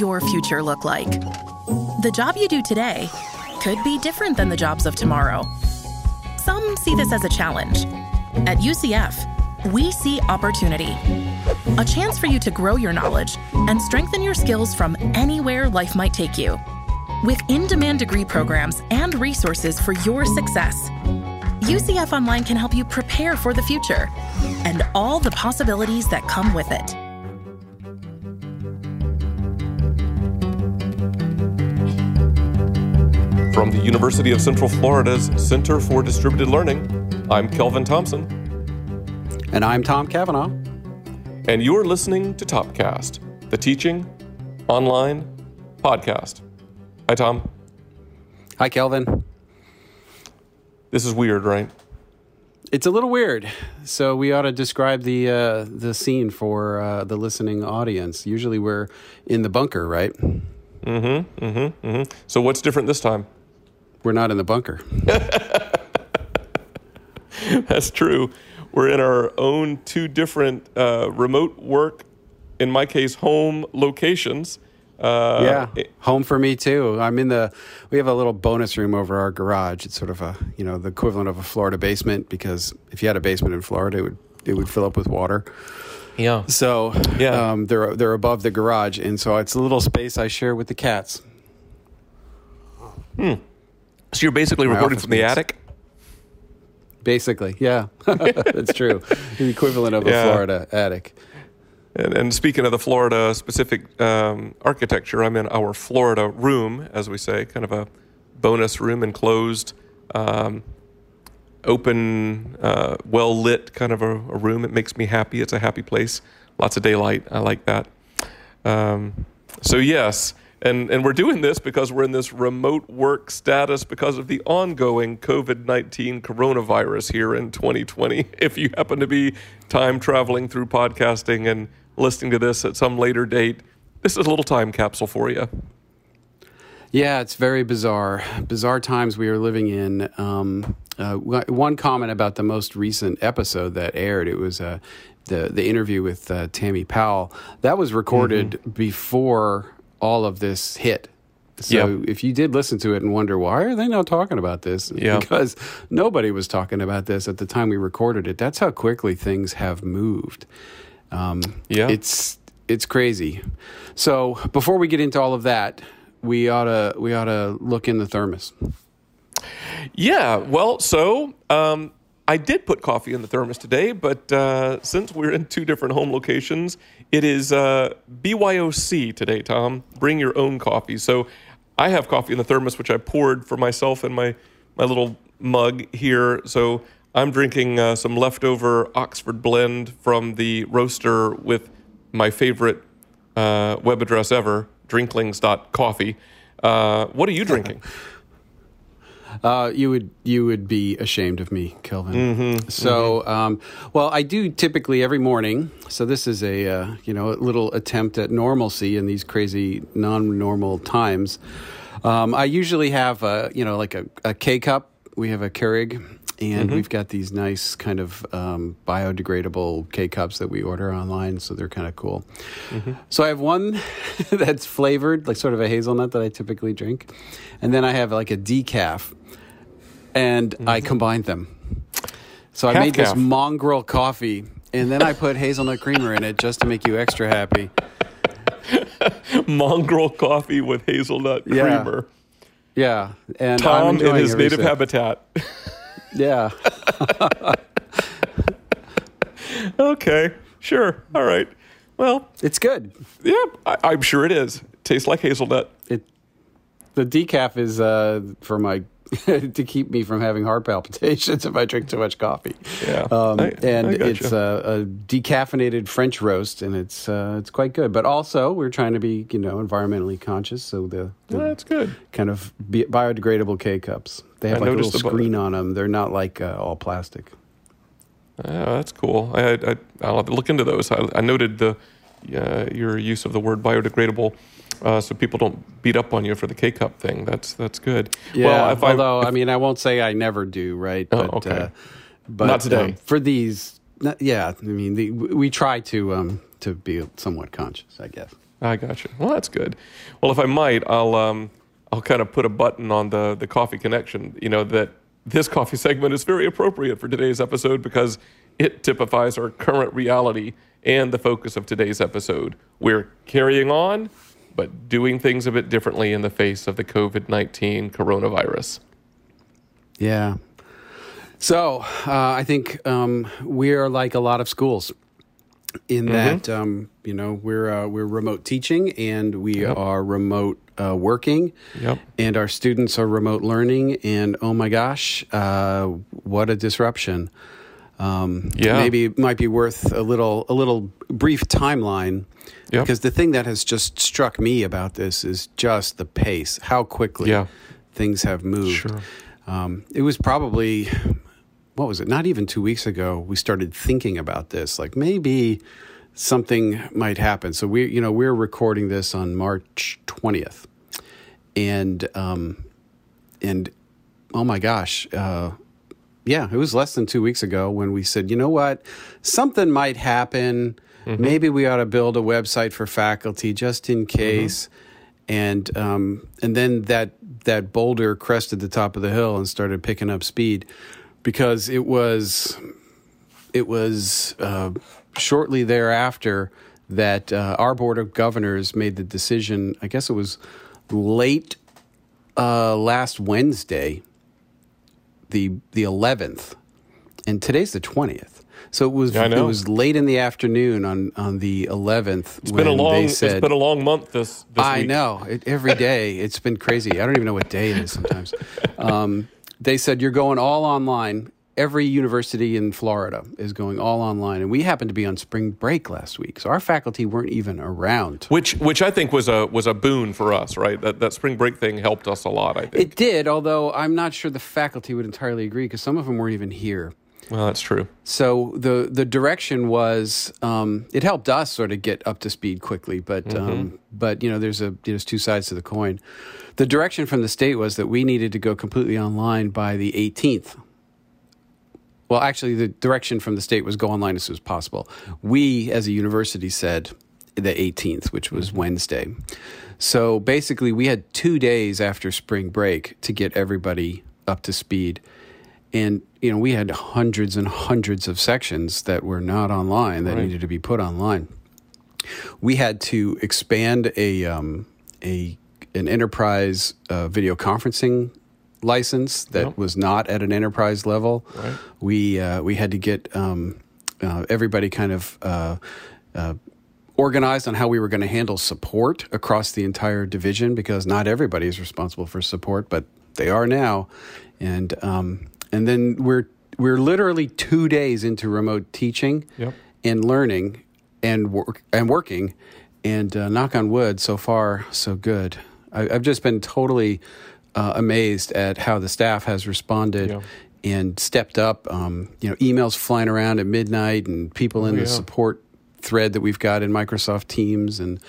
your future look like? The job you do today could be different than the jobs of tomorrow. Some see this as a challenge. At UCF, we see opportunity. A chance for you to grow your knowledge and strengthen your skills from anywhere life might take you. With in demand degree programs and resources for your success, UCF Online can help you prepare for the future and all the possibilities that come with it. From the University of Central Florida's Center for Distributed Learning, I'm Kelvin Thompson. And I'm Tom Cavanagh. And you're listening to Topcast, the teaching online podcast. Hi, Tom. Hi, Kelvin. This is weird, right? It's a little weird. So we ought to describe the uh, the scene for uh, the listening audience. Usually we're in the bunker, right? Mm-hmm. Mm-hmm. Mm-hmm. So what's different this time? We're not in the bunker. That's true. We're in our own two different uh, remote work, in my case, home locations. Uh, yeah, home for me too. I'm in the. We have a little bonus room over our garage. It's sort of a you know the equivalent of a Florida basement because if you had a basement in Florida, it would it would fill up with water. Yeah. So yeah, um, they're they're above the garage, and so it's a little space I share with the cats. Hmm. So you're basically My recording from the attic? Basically, yeah. That's true. the equivalent of yeah. a Florida attic. And, and, speaking of the Florida specific um, architecture, I'm in our Florida room, as we say, kind of a bonus room, enclosed, um, open, uh, well lit kind of a, a, room. It makes me happy. It's a happy place. Lots of daylight. I like that. Um, so, yes, and, and we're doing this because we're in this remote work status because of the ongoing COVID 19 coronavirus here in 2020. If you happen to be time traveling through podcasting and listening to this at some later date, this is a little time capsule for you. Yeah, it's very bizarre. Bizarre times we are living in. Um, uh, one comment about the most recent episode that aired it was uh, the, the interview with uh, Tammy Powell. That was recorded mm-hmm. before all of this hit. So yep. if you did listen to it and wonder why are they not talking about this? Yep. Because nobody was talking about this at the time we recorded it. That's how quickly things have moved. Um, yeah, it's it's crazy. So before we get into all of that, we ought to we ought to look in the thermos. Yeah, well, so um, I did put coffee in the thermos today, but uh, since we're in two different home locations, it is uh, BYOC today, Tom. Bring your own coffee. So I have coffee in the thermos, which I poured for myself in my, my little mug here. So I'm drinking uh, some leftover Oxford blend from the roaster with my favorite uh, web address ever, drinklings.coffee. Uh, what are you drinking? Uh, you would you would be ashamed of me, Kelvin. Mm-hmm, so, mm-hmm. Um, well, I do typically every morning. So this is a uh, you know a little attempt at normalcy in these crazy non-normal times. Um, I usually have a you know like a, a K cup. We have a Keurig, and mm-hmm. we've got these nice kind of um, biodegradable K cups that we order online, so they're kind of cool. Mm-hmm. So I have one that's flavored, like sort of a hazelnut that I typically drink, and then I have like a decaf and mm-hmm. I combined them. So I made this mongrel coffee, and then I put hazelnut creamer in it just to make you extra happy. mongrel coffee with hazelnut yeah. creamer. Yeah, and Tom in his native sip. habitat. yeah. okay, sure, all right. Well, it's good. Yeah, I, am sure it is. tastes like hazelnut. It. The decaf is uh, for my to keep me from having heart palpitations if I drink too much coffee. Yeah, um, I, and I it's a, a, decaffeinated French roast, and it's uh, it's quite good. But also, we're trying to be you know environmentally conscious, so the, the that's good kind of biodegradable K cups. They have like a little screen on them. They're not like uh, all plastic. Yeah, that's cool. I, I will have to look into those. I, I noted the uh, your use of the word biodegradable uh, so people don't beat up on you for the K cup thing. That's that's good. Yeah. Well, if although I, if, I mean, I won't say I never do, right? Oh, but, okay. Uh, but not today um, for these. yeah, I mean, the, we try to um, to be somewhat conscious, I guess. I got you. Well, that's good. Well, if I might, I'll um, I'll kind of put a button on the the coffee connection. You know that this coffee segment is very appropriate for today's episode because it typifies our current reality and the focus of today's episode. We're carrying on, but doing things a bit differently in the face of the COVID nineteen coronavirus. Yeah. So uh, I think um, we are like a lot of schools in Mm-hmm. that um, you know we're uh, we're remote teaching and we Yep. are remote uh, working, Yep. and our students are remote learning. And oh my gosh, uh, what a disruption! Um, Yeah. maybe it might be worth a little a little brief timeline. Yep. Because the thing that has just struck me about this is just the pace, how quickly Yeah. things have moved. Sure. Um, it was probably, what was it? Not even two weeks ago, we started thinking about this. Like maybe something might happen. So we, you know, we're recording this on March twentieth, and um, and oh my gosh, uh, yeah, it was less than two weeks ago when we said, you know what, something might happen. Maybe we ought to build a website for faculty just in case. And um, and then that that boulder crested the top of the hill and started picking up speed because it was it was uh, shortly thereafter that uh, our board of governors made the decision. I guess it was late uh, last Wednesday, the the eleventh, and today's the twentieth. So it was it was late in the afternoon on on the eleventh. It's been a long. They it's said, been a long month. This. this I week. know. It, every day, it's been crazy. I don't even know what day it is sometimes. Um, they said you're going all online. Every university in Florida is going all online, and we happened to be on spring break last week, so our faculty weren't even around. Which, which I think was a was a boon for us, right? That that spring break thing helped us a lot. I think. It did, although I'm not sure the faculty would entirely agree because some of them weren't even here. Well, that's true. So the the direction was um, it helped us sort of get up to speed quickly, but Mm-hmm. um, but you know there's a there's two sides to the coin. The direction from the state was that we needed to go completely online by the 18th. Well, actually, the direction from the state was go online as soon as possible. We, as a university, said the 18th, which was Wednesday. So basically, we had two days after spring break to get everybody up to speed. And, you know, we had hundreds and hundreds of sections that were not online that Right. needed to be put online. We had to expand a, um, a an enterprise uh, video conferencing license that Yep. was not at an enterprise level. Right. We uh, we had to get um, uh, everybody kind of uh, uh, organized on how we were going to handle support across the entire division because not everybody is responsible for support, but they are now. And um, and then we're we're literally two days into remote teaching Yep. and learning and work and working. And uh, knock on wood, so far so good. I, I've just been totally uh, amazed at how the staff has responded Yeah. and stepped up. Um, you know, emails flying around at midnight, and people in Oh, the yeah. support thread that we've got in Microsoft Teams, and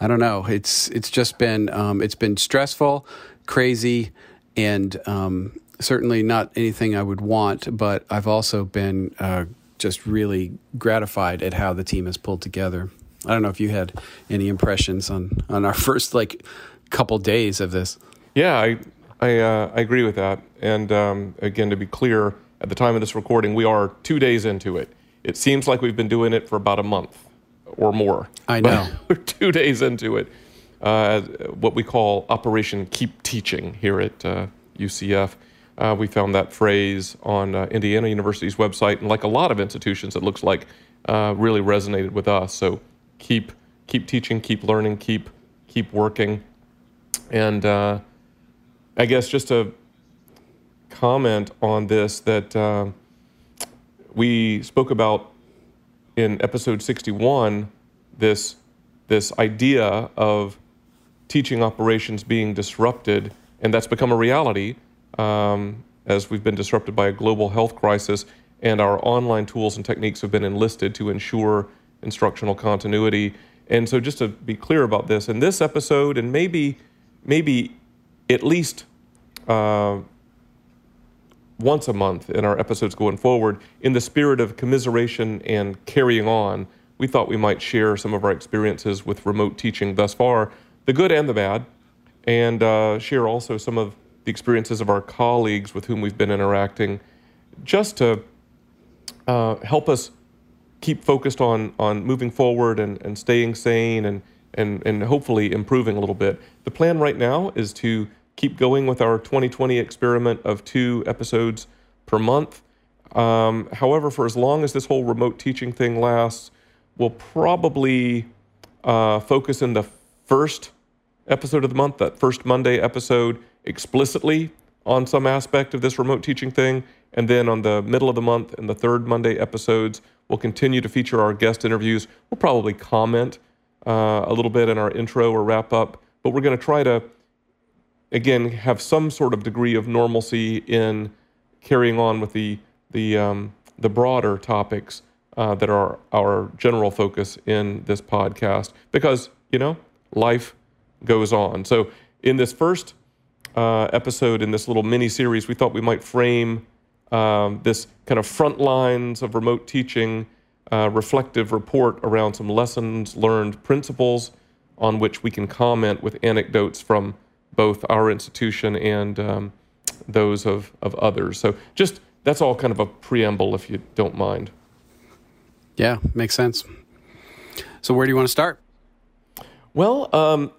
I don't know. It's it's just been um, it's been stressful, crazy, and um, certainly not anything I would want. But I've also been uh, just really gratified at how the team has pulled together. I don't know if you had any impressions on on our first like couple days of this. Yeah, I I, uh, I agree with that. And um, again, to be clear, at the time of this recording, we are two days into it. It seems like we've been doing it for about a month or more. I know. we're two days into it. Uh, what we call Operation Keep Teaching here at uh, UCF. Uh, we found that phrase on uh, Indiana University's website, and like a lot of institutions, it looks like uh, really resonated with us. So keep keep teaching, keep learning, keep keep working, and uh, I guess just to comment on this that uh, we spoke about in episode 61 this this idea of teaching operations being disrupted and that's become a reality um, as we've been disrupted by a global health crisis and our online tools and techniques have been enlisted to ensure instructional continuity. And so just to be clear about this in this episode and maybe maybe at least uh, once a month in our episodes going forward in the spirit of commiseration and carrying on we thought we might share some of our experiences with remote teaching thus far, the good and the bad, and uh, share also some of the experiences of our colleagues with whom we've been interacting, just to uh, help us keep focused on on moving forward and, and staying sane and, and and hopefully improving a little bit. The plan right now is to keep going with our 2020 experiment of two episodes per month. Um, however, for as long as this whole remote teaching thing lasts, we'll probably uh, focus in the first episode of the month, that first Monday episode, explicitly on some aspect of this remote teaching thing. And then on the middle of the month and the third Monday episodes, we'll continue to feature our guest interviews. We'll probably comment uh, a little bit in our intro or wrap up, but we're going to try to, again, have some sort of degree of normalcy in carrying on with the the um, the broader topics uh, that are our general focus in this podcast because you know life goes on. So in this first uh, episode in this little mini series, we thought we might frame um, this kind of front lines of remote teaching uh, reflective report around some lessons learned principles on which we can comment with anecdotes from both our institution and um, those of, of others. So just that's all kind of a preamble if you don't mind. Yeah, makes sense. So where do you want to start? Well, um,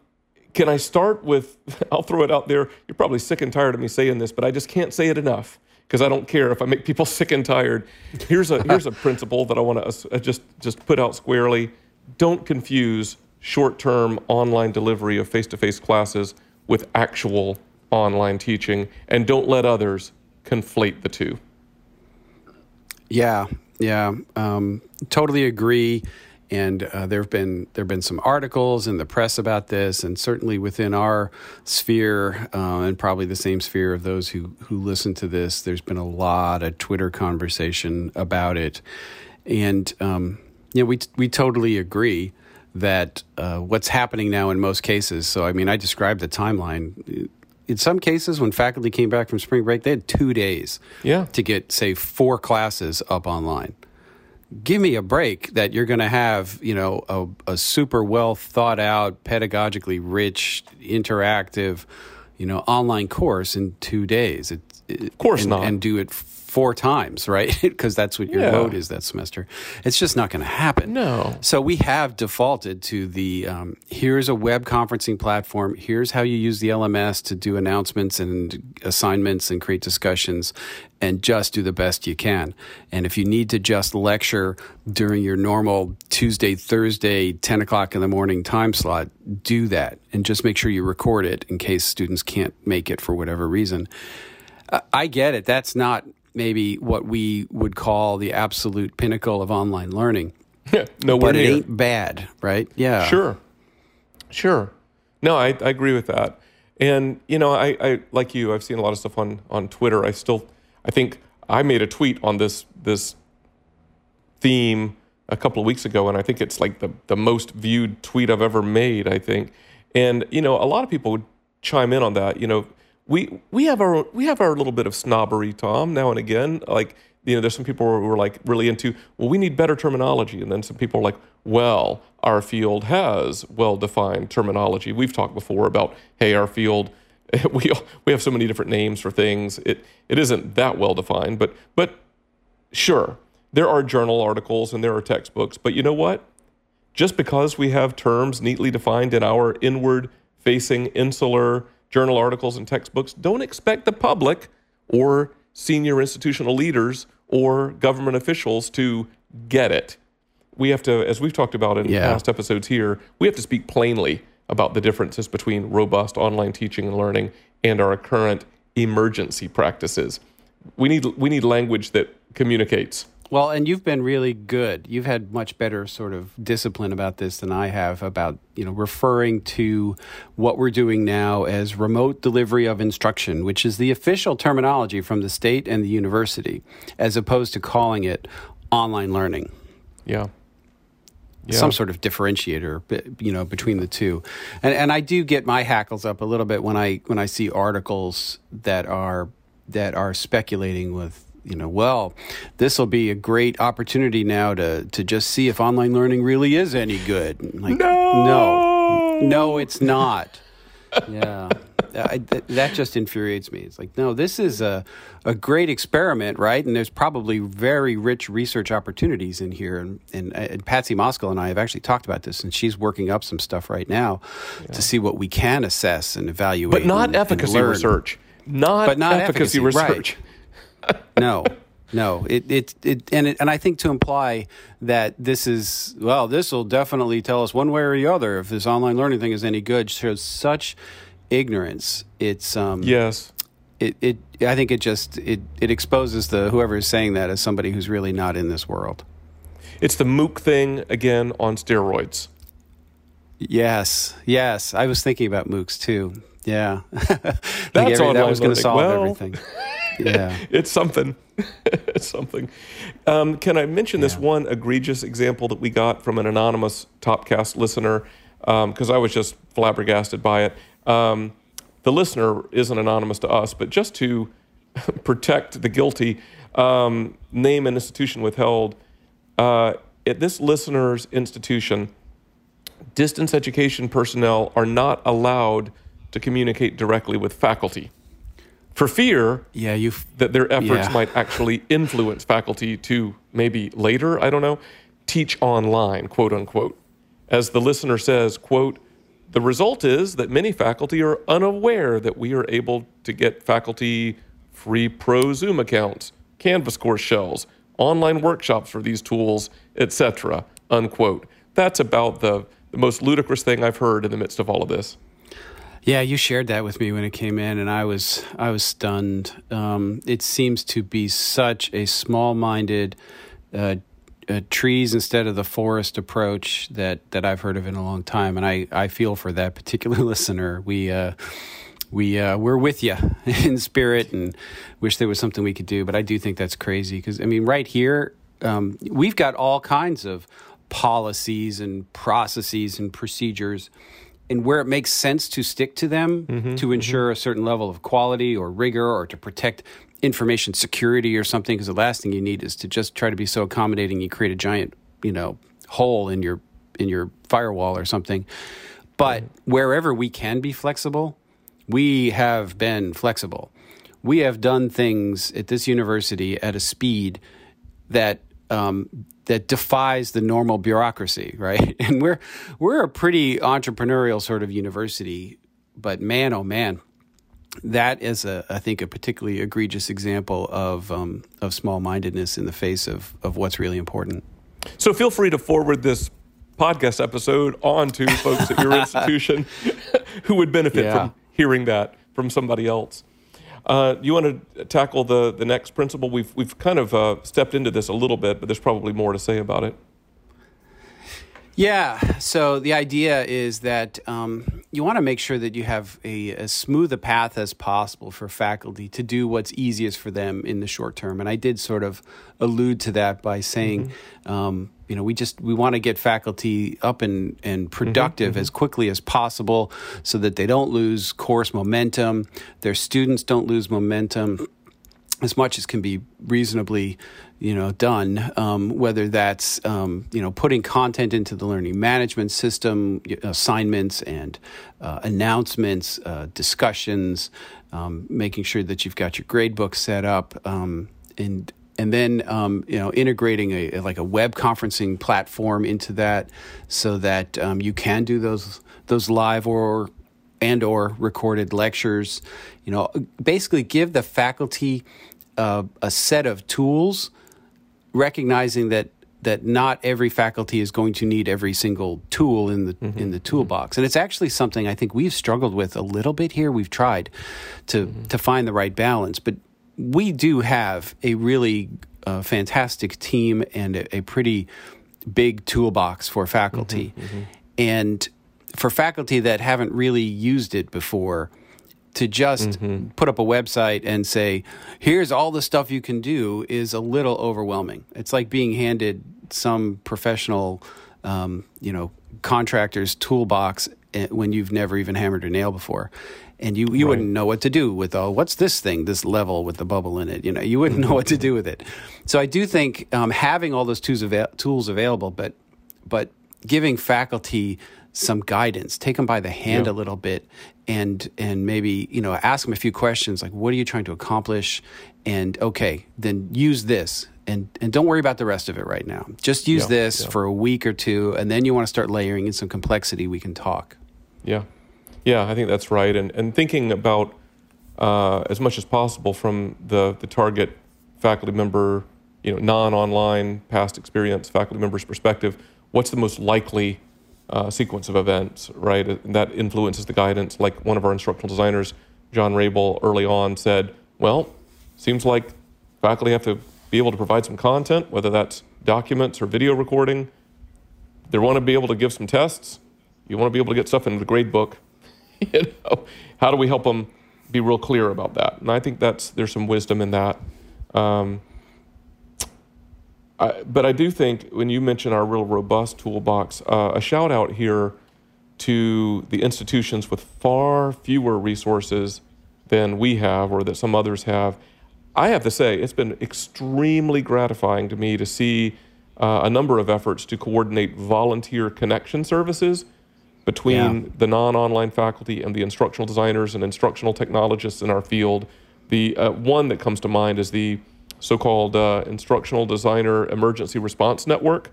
can I start with? I'll throw it out there. You're probably sick and tired of me saying this, but I just can't say it enough because I don't care if I make people sick and tired. Here's a here's a principle that I want to uh, just just put out squarely. Don't confuse short-term online delivery of face-to-face classes with actual online teaching, and don't let others conflate the two. Yeah, yeah, um, totally agree. And uh, there have been there have been some articles in the press about this, and certainly within our sphere, uh, and probably the same sphere of those who who listen to this. There's been a lot of Twitter conversation about it, and um, yeah, we we totally agree that uh, what's happening now in most cases. So, I mean, I described the timeline. In some cases, when faculty came back from spring break, they had two days yeah. to get, say, four classes up online give me a break that you're going to have you know a, a, super well thought out pedagogically rich interactive you know online course in two days. It, it, of course and, not. and do it four times, right? Because that's what your yeah. load is that semester. It's just not going to happen. No. So we have defaulted to the um, here's a web conferencing platform. Here's how you use the LMS to do announcements and assignments and create discussions and just do the best you can. And if you need to just lecture during your normal Tuesday, Thursday, 10 o'clock in the morning time slot, do that and just make sure you record it in case students can't make it for whatever reason. I get it. That's not maybe what we would call the absolute pinnacle of online learning. no, but it ain't bad, right? Yeah, sure, sure. No, I, I agree with that. And you know, I, I like you. I've seen a lot of stuff on on Twitter. I still, I think I made a tweet on this this theme a couple of weeks ago, and I think it's like the the most viewed tweet I've ever made. I think, and you know, a lot of people would chime in on that. You know, we we have our we have our little bit of snobbery, Tom, now and again. Like you know, there's some people who are like really into, well, we need better terminology, and then some people are like, well, our field has well-defined terminology. We've talked before about, hey, our field, we we have so many different names for things. It it isn't that well defined, but but sure, there are journal articles and there are textbooks, but you know what? Just because we have terms neatly defined in our inward-facing, insular journal articles and textbooks, don't expect the public or senior institutional leaders or government officials to get it. We have to, as we've talked about in yeah. past episodes here, we have to speak plainly about the differences between robust online teaching and learning and our current emergency practices. We need we need language that communicates. Well, and you've been really good. You've had much better sort of discipline about this than I have about, you know, referring to what we're doing now as remote delivery of instruction, which is the official terminology from the state and the university, as opposed to calling it online learning. Yeah. Yeah. some sort of differentiator, you know, between the two. And and I do get my hackles up a little bit when I when I see articles that are that are speculating with you know, well, this will be a great opportunity now to to just see if online learning really is any good. Like, no, no, no, it's not. yeah. I, that just infuriates me. It's like, no, this is a, a great experiment, right? And there's probably very rich research opportunities in here. And, and, uh, and Patsy Moskal and I have actually talked about this, and she's working up some stuff right now yeah. to see what we can assess and evaluate. But not and, efficacy and research. Not, but not efficacy, efficacy research. Right. No. No, it, it, it, and it, and I think to imply that this is well, this will definitely tell us one way or the other if this online learning thing is any good shows such ignorance. It's um, yes. It, it I think it just it it exposes the whoever is saying that as somebody who's really not in this world. It's the MOOC thing again on steroids. Yes, yes. I was thinking about MOOCs too. Yeah, that's every, that was going to solve well, everything. Yeah, it's something. it's something. Um, can I mention yeah. this one egregious example that we got from an anonymous Topcast listener? Because um, I was just flabbergasted by it. Um, the listener isn't anonymous to us, but just to protect the guilty, um, name and institution withheld. Uh, at this listener's institution, distance education personnel are not allowed to communicate directly with faculty for fear yeah, you that their efforts yeah. might actually influence faculty to maybe later, I don't know, teach online, quote unquote. As the listener says, quote, the result is that many faculty are unaware that we are able to get faculty free pro Zoom accounts, Canvas course shells, online workshops for these tools, etc. Unquote. That's about the, the most ludicrous thing I've heard in the midst of all of this. Yeah, you shared that with me when it came in, and I was I was stunned. Um, it seems to be such a small-minded, uh, uh, trees instead of the forest approach that that I've heard of in a long time, and I I feel for that particular listener. We. Uh, we uh, we're with you in spirit, and wish there was something we could do. But I do think that's crazy because I mean, right here, um, we've got all kinds of policies and processes and procedures and where it makes sense to stick to them mm-hmm, to ensure mm-hmm. a certain level of quality or rigor or to protect information security or something because the last thing you need is to just try to be so accommodating you create a giant you know hole in your in your firewall or something. But wherever we can be flexible we have been flexible. We have done things at this university at a speed that um, that defies the normal bureaucracy, right? And we're we're a pretty entrepreneurial sort of university, but man, oh man, that is a I think a particularly egregious example of um, of small mindedness in the face of of what's really important. So feel free to forward this podcast episode on to folks at your institution who would benefit yeah. from hearing that from somebody else. Uh, you want to tackle the, the next principle? We've, we've kind of uh, stepped into this a little bit, but there's probably more to say about it. Yeah. So the idea is that um, you want to make sure that you have a, as smooth a path as possible for faculty to do what's easiest for them in the short term. And I did sort of allude to that by saying, mm-hmm. um, you know, we just we want to get faculty up and and mm-hmm, productive mm-hmm. as quickly as possible, so that they don't lose course momentum, their students don't lose momentum as much as can be reasonably you know done um, whether that's um, you know putting content into the learning management system assignments and uh, announcements uh, discussions um, making sure that you've got your gradebook set up um, and and then um, you know integrating a like a web conferencing platform into that so that um, you can do those those live or and or recorded lectures you know basically give the faculty uh, a set of tools recognizing that that not every faculty is going to need every single tool in the mm-hmm. in the toolbox and it's actually something i think we've struggled with a little bit here we've tried to mm-hmm. to find the right balance but we do have a really uh, fantastic team and a, a, pretty big toolbox for faculty mm-hmm, mm-hmm. and for faculty that haven't really used it before to just mm-hmm. put up a website and say, here's all the stuff you can do is a little overwhelming. It's like being handed some professional, um, you know, contractor's toolbox eh, when you've never even hammered a nail before. And you, you right. wouldn't know what to do with, oh, what's this thing, this level with the bubble in it? You know, you wouldn't know what to do with it. So I do think um, having all those tools, avail- tools available, but, but giving faculty some guidance, take them by the hand yeah. a little bit, and and maybe you know ask them a few questions like, what are you trying to accomplish? And okay, then use this and and don't worry about the rest of it right now. Just use yeah, this yeah. for a week or two, and then you want to start layering in some complexity. We can talk. Yeah, yeah, I think that's right. And and thinking about uh, as much as possible from the the target faculty member, you know, non-online past experience faculty member's perspective. What's the most likely uh, sequence of events, right? And that influences the guidance. Like one of our instructional designers, John Raible, early on said, "Well, seems like faculty have to be able to provide some content, whether that's documents or video recording. They want to be able to give some tests. You want to be able to get stuff into the grade book. you know, how do we help them be real clear about that? And I think that's there's some wisdom in that. Um, I, but I do think when you mention our real robust toolbox, uh, a shout out here to the institutions with far fewer resources than we have or that some others have I have to say, it's been extremely gratifying to me to see uh, a number of efforts to coordinate volunteer connection services between yeah. the non online faculty and the instructional designers and instructional technologists in our field. The uh, one that comes to mind is the so called uh, Instructional Designer Emergency Response Network.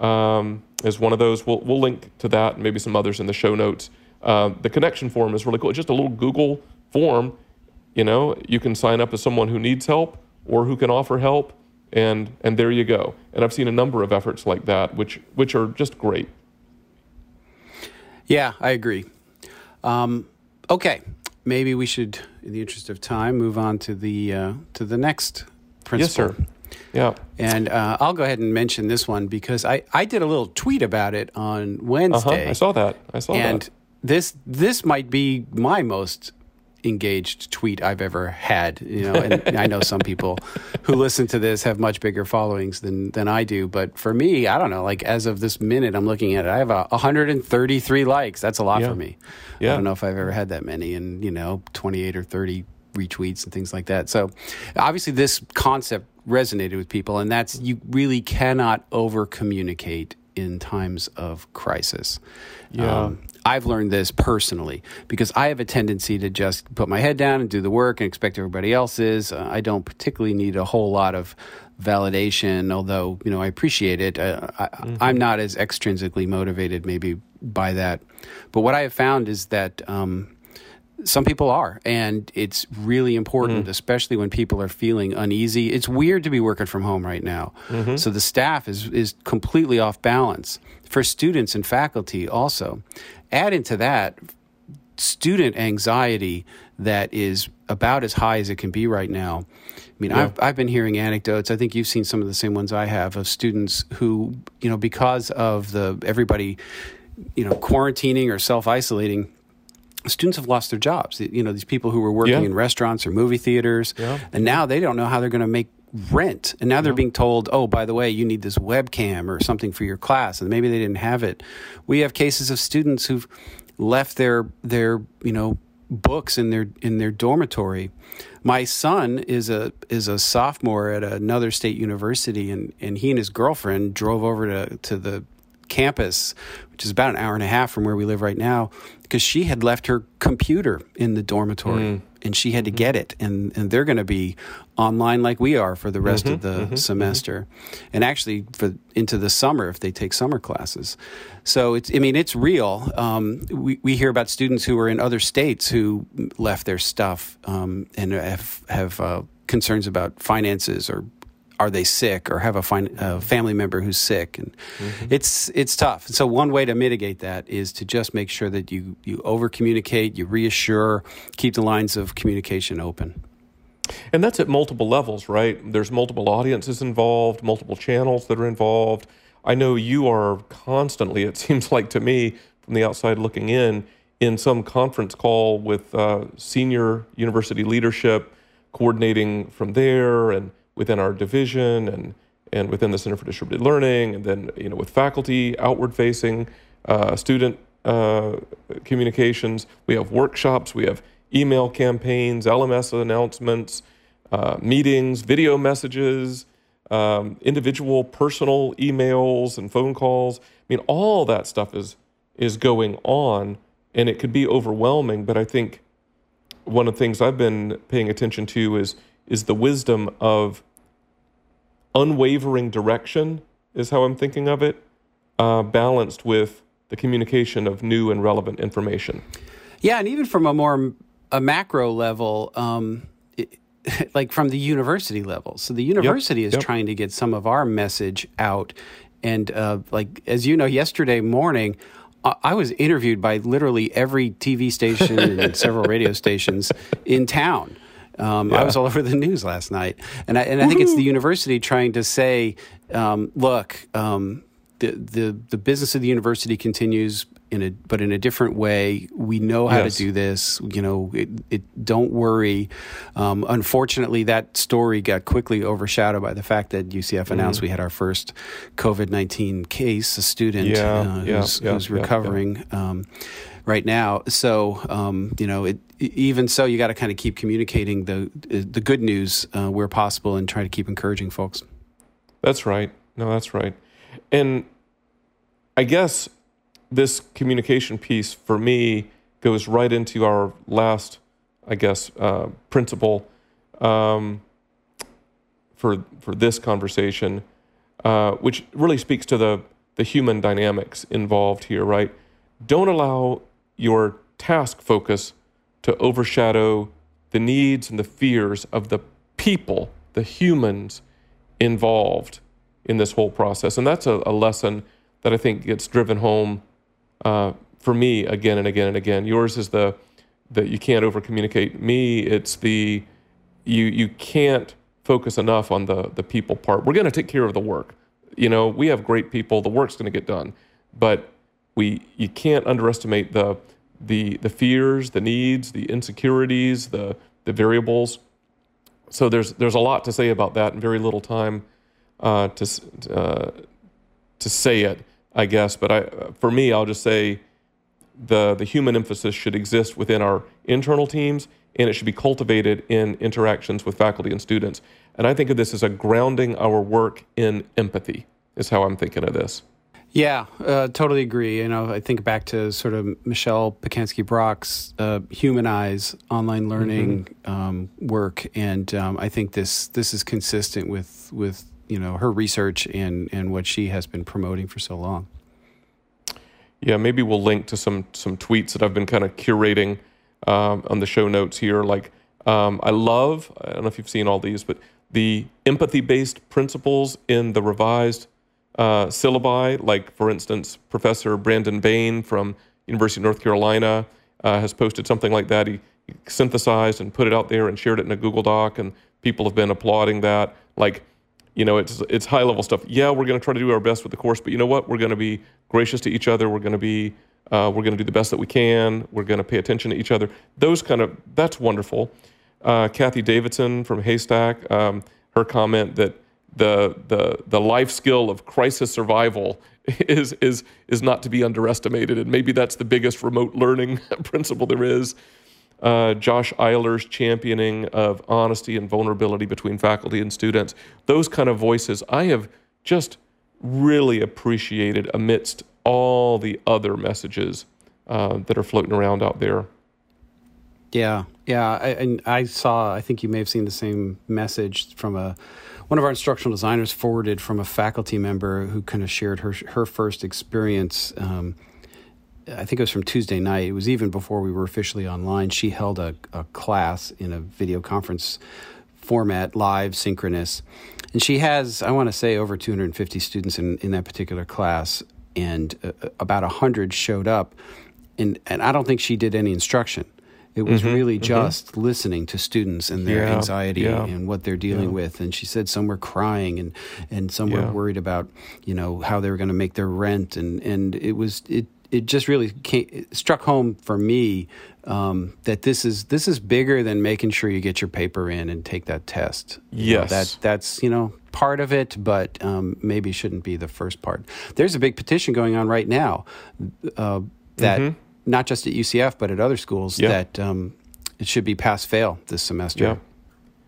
Um, is one of those. We'll, we'll link to that and maybe some others in the show notes. Uh, the connection form is really cool. It's just a little Google form you know, you can sign up as someone who needs help or who can offer help, and and there you go. And I've seen a number of efforts like that, which which are just great. Yeah, I agree. Um, okay, maybe we should, in the interest of time, move on to the uh, to the next principle. Yes, sir. Yeah. And uh, I'll go ahead and mention this one because I, I did a little tweet about it on Wednesday. Uh-huh. I saw that. I saw and that. And this this might be my most engaged tweet I've ever had. You know, and I know some people who listen to this have much bigger followings than than I do. But for me, I don't know. Like as of this minute, I'm looking at it. I have a 133 likes. That's a lot yeah. for me. Yeah. I don't know if I've ever had that many, and you know, 28 or 30 retweets and things like that. So obviously, this concept resonated with people, and that's you really cannot over communicate in times of crisis. Yeah. Um, I've learned this personally because I have a tendency to just put my head down and do the work and expect everybody else is. Uh, I don't particularly need a whole lot of validation, although you know I appreciate it. Uh, I, am not as extrinsically motivated maybe by that. But what I have found is that. Um, some people are, and it's really important, mm especially when people are feeling uneasy. It's weird to be working from home right now, mm-hmm. so the staff is is completely off balance for students and faculty. Also, add into that student anxiety that is about as high as it can be right now. I mean, yeah. I've I've been hearing anecdotes. I think you've seen some of the same ones I have of students who, you know, because of the everybody, you know, quarantining or self isolating, students have lost their jobs. You know, these people who were working yeah. in restaurants or movie theaters, yeah. and now they don't know how they're going to make rent. And now they're being told, oh, by the way, you need this webcam or something for your class, and maybe they didn't have it. We have cases of students who've left their their you know books in their in their dormitory. My son is a is a sophomore at another state university, and, and he and his girlfriend drove over to to the campus, which is about an hour and a half from where we live right now, because she had left her computer in the dormitory. Mm. and she had to get it and, and they're going to be online like we are for the rest mm-hmm, of the mm-hmm, semester. Mm-hmm. and actually for into the summer if they take summer classes. So it's i mean it's real. Um, we, we hear about students who are in other states who left their stuff um, and have have uh, concerns about finances or are they sick or have a, fin- a family member who's sick. And mm-hmm. it's it's tough. So one way to mitigate that is to just make sure that you you over communicate you reassure keep the lines of communication open. And that's at multiple levels right? There's multiple audiences involved multiple channels that are involved. I know you are constantly it seems like to me from the outside looking in in some conference call with uh, senior university leadership coordinating from there and within our division and and within the Center for Distributed Learning, and then you know with faculty outward facing, uh, student uh, communications. We have workshops. We have email campaigns, LMS announcements, uh, meetings, video messages, um, individual personal emails and phone calls. I mean, all that stuff is is going on, and it could be overwhelming. But I think one of the things I've been paying attention to is is the wisdom of unwavering direction is how I'm thinking of it, uh, balanced with the communication of new and relevant information. Yeah, and even from a more a macro level, um, it, like from the university level. So the university yep, is yep. trying to get some of our message out, and uh, like as you know, yesterday morning. I was interviewed by literally every TV station and several radio stations in town. Um, yeah. I was all over the news last night, and I, and I think it's the university trying to say, um, look, um, the, the the business of the university continues in a but in a different way. We know how yes. to do this. You know, it, it don't worry. Um, unfortunately, that story got quickly overshadowed by the fact that UCF mm-hmm. announced we had our first COVID nineteen case, a student yeah, uh, yeah, who's, yeah, who's recovering. Um, right now, so um, you know, it, even so, you got to kind of keep communicating the the good news uh, where possible and try to keep encouraging folks. That's right. No, that's right. And I guess this communication piece for me goes right into our last, I guess, uh, principle um, for for this conversation, uh, which really speaks to the the human dynamics involved here. Right? Don't allow your task focus to overshadow the needs and the fears of the people, the humans involved in this whole process. And that's a, a lesson that I think gets driven home uh, for me again and again and again. Yours is the that you can't over communicate. Me, it's the you you can't focus enough on the the people part. We're going to take care of the work. You know, we have great people. The work's going to get done, but we you can't underestimate the the the fears, the needs, the insecurities, the the variables. So there's there's a lot to say about that, and very little time uh, to uh, to say it, I guess. But I, for me, I'll just say the the human emphasis should exist within our internal teams, and it should be cultivated in interactions with faculty and students. And I think of this as a grounding our work in empathy. Is how I'm thinking of this. Yeah, uh, totally agree. You know, I think back to sort of Michelle Pacansky Brock's uh, humanize online learning mm-hmm. um, work, and um, I think this this is consistent with with you know her research and and what she has been promoting for so long. Yeah, maybe we'll link to some some tweets that I've been kind of curating um, on the show notes here. Like, um, I love I don't know if you've seen all these, but the empathy based principles in the revised uh, syllabi, like for instance, Professor Brandon Bayne from University of North Carolina uh, has posted something like that. He, he synthesized and put it out there and shared it in a Google Doc, and people have been applauding that. Like, you know, it's it's high level stuff. Yeah, we're going to try to do our best with the course, but you know what? We're going to be gracious to each other. We're going to be uh, we're going to do the best that we can. We're going to pay attention to each other. Those kind of that's wonderful. Uh, Cathy Davidson from HASTAC, um, her comment that the the the life skill of crisis survival is is is not to be underestimated, and maybe that's the biggest remote learning principle there is. Uh, Josh Eyler's championing of honesty and vulnerability between faculty and students, those kind of voices I have just really appreciated amidst all the other messages uh, that are floating around out there. Yeah, yeah, I, and I saw. I think you may have seen the same message from a one of our instructional designers forwarded from a faculty member who kind of shared her her first experience. Um, I think it was from Tuesday night. It was even before we were officially online. She held a, a class in a video conference format, live, synchronous. And she has, I want to say, over 250 students in, in that particular class, and uh, about 100 showed up. And, and I don't think she did any instruction. It was mm-hmm, really mm-hmm. just mm-hmm. listening to students and their yeah, anxiety yeah. and what they're dealing yeah. with. And she said some were crying and, and some were worried about, you know, how they were going to make their rent. And, and it was, it, it just really came, it struck home for me um, that this is this is bigger than making sure you get your paper in and take that test. Yes, you know, that that's you know part of it, but um, maybe shouldn't be the first part. There's a big petition going on right now. Uh, that mm-hmm. Not just at UCF but at other schools yeah. that um, it should be pass fail this semester. Yeah,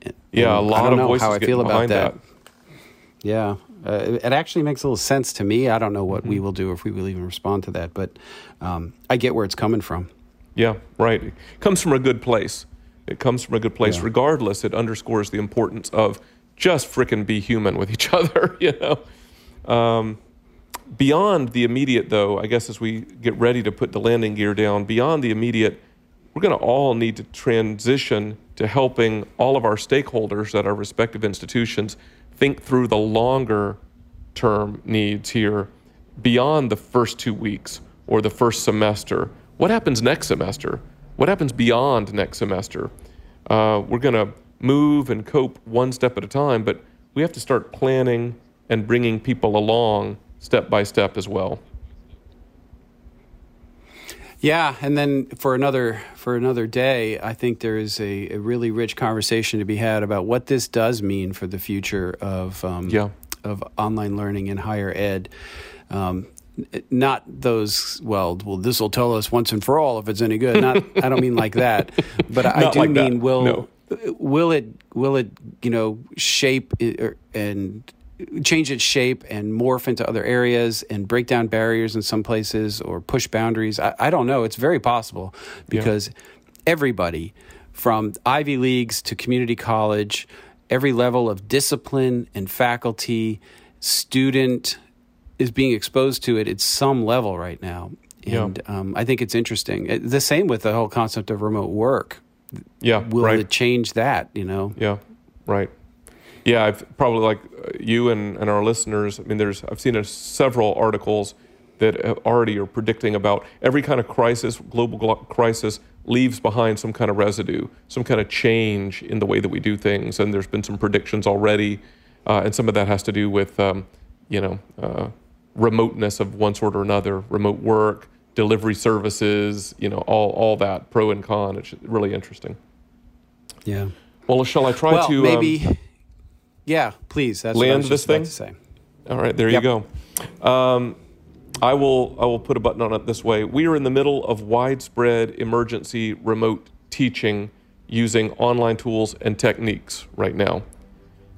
and yeah. A lot I don't of know voices how I feel about that. that. Yeah, uh, it actually makes a little sense to me. I don't know what mm-hmm. we will do if we will even respond to that, but um, I get where it's coming from. Yeah, right. It comes from a good place. It comes from a good place. Yeah. Regardless, it underscores the importance of just fricking be human with each other. You know. Um, beyond the immediate, though, I guess as we get ready to put the landing gear down, beyond the immediate, we're going to all need to transition to helping all of our stakeholders at our respective institutions think through the longer term needs here beyond the first two weeks or the first semester. What happens next semester? What happens beyond next semester? Uh, we're going to move and cope one step at a time, but we have to start planning and bringing people along step by step as well. Yeah, and then for another for another day, I think there is a, a really rich conversation to be had about what this does mean for the future of um, yeah. of online learning in higher ed. Um, not those well well this will tell us once and for all if it's any good not i don't mean like that but i, do like mean that. will no. will it will it you know shape and change its shape and morph into other areas and break down barriers in some places or push boundaries. I, I don't know. It's very possible because yeah. everybody from Ivy Leagues to community college, every level of discipline and faculty, student is being exposed to it at some level right now. And yeah. um, I think it's interesting. Uh, the same with the whole concept of remote work. Yeah. Will right. it change that, you know? Yeah, right. Yeah, I've probably like you and, and our listeners. I mean, there's I've seen a, several articles that already are predicting about every kind of crisis, global crisis, leaves behind some kind of residue, some kind of change in the way that we do things. And there's been some predictions already, uh, and some of that has to do with, um, you know, uh, remoteness of one sort or another, remote work, delivery services, you know, all all that pro and con. It's really interesting. Yeah. Well, shall I try well, to maybe? Um, yeah, please. That's land this thing. To say. All right, there yep. you go. Um, I will I will put a button on it this way. We are in the middle of widespread emergency remote teaching using online tools and techniques right now.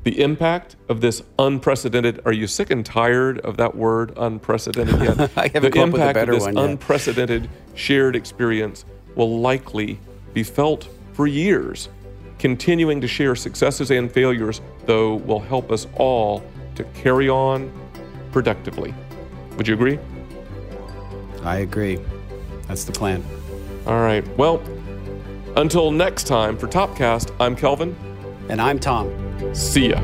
The impact of this unprecedented are you sick and tired of that word unprecedented yet? I haven't the come impact up with a better of this one yet. unprecedented shared experience will likely be felt for years Continuing to share successes and failures, though, will help us all to carry on productively. Would you agree? I agree. That's the plan. All right. Well, until next time, for Topcast, I'm Kelvin. And I'm Tom. See ya.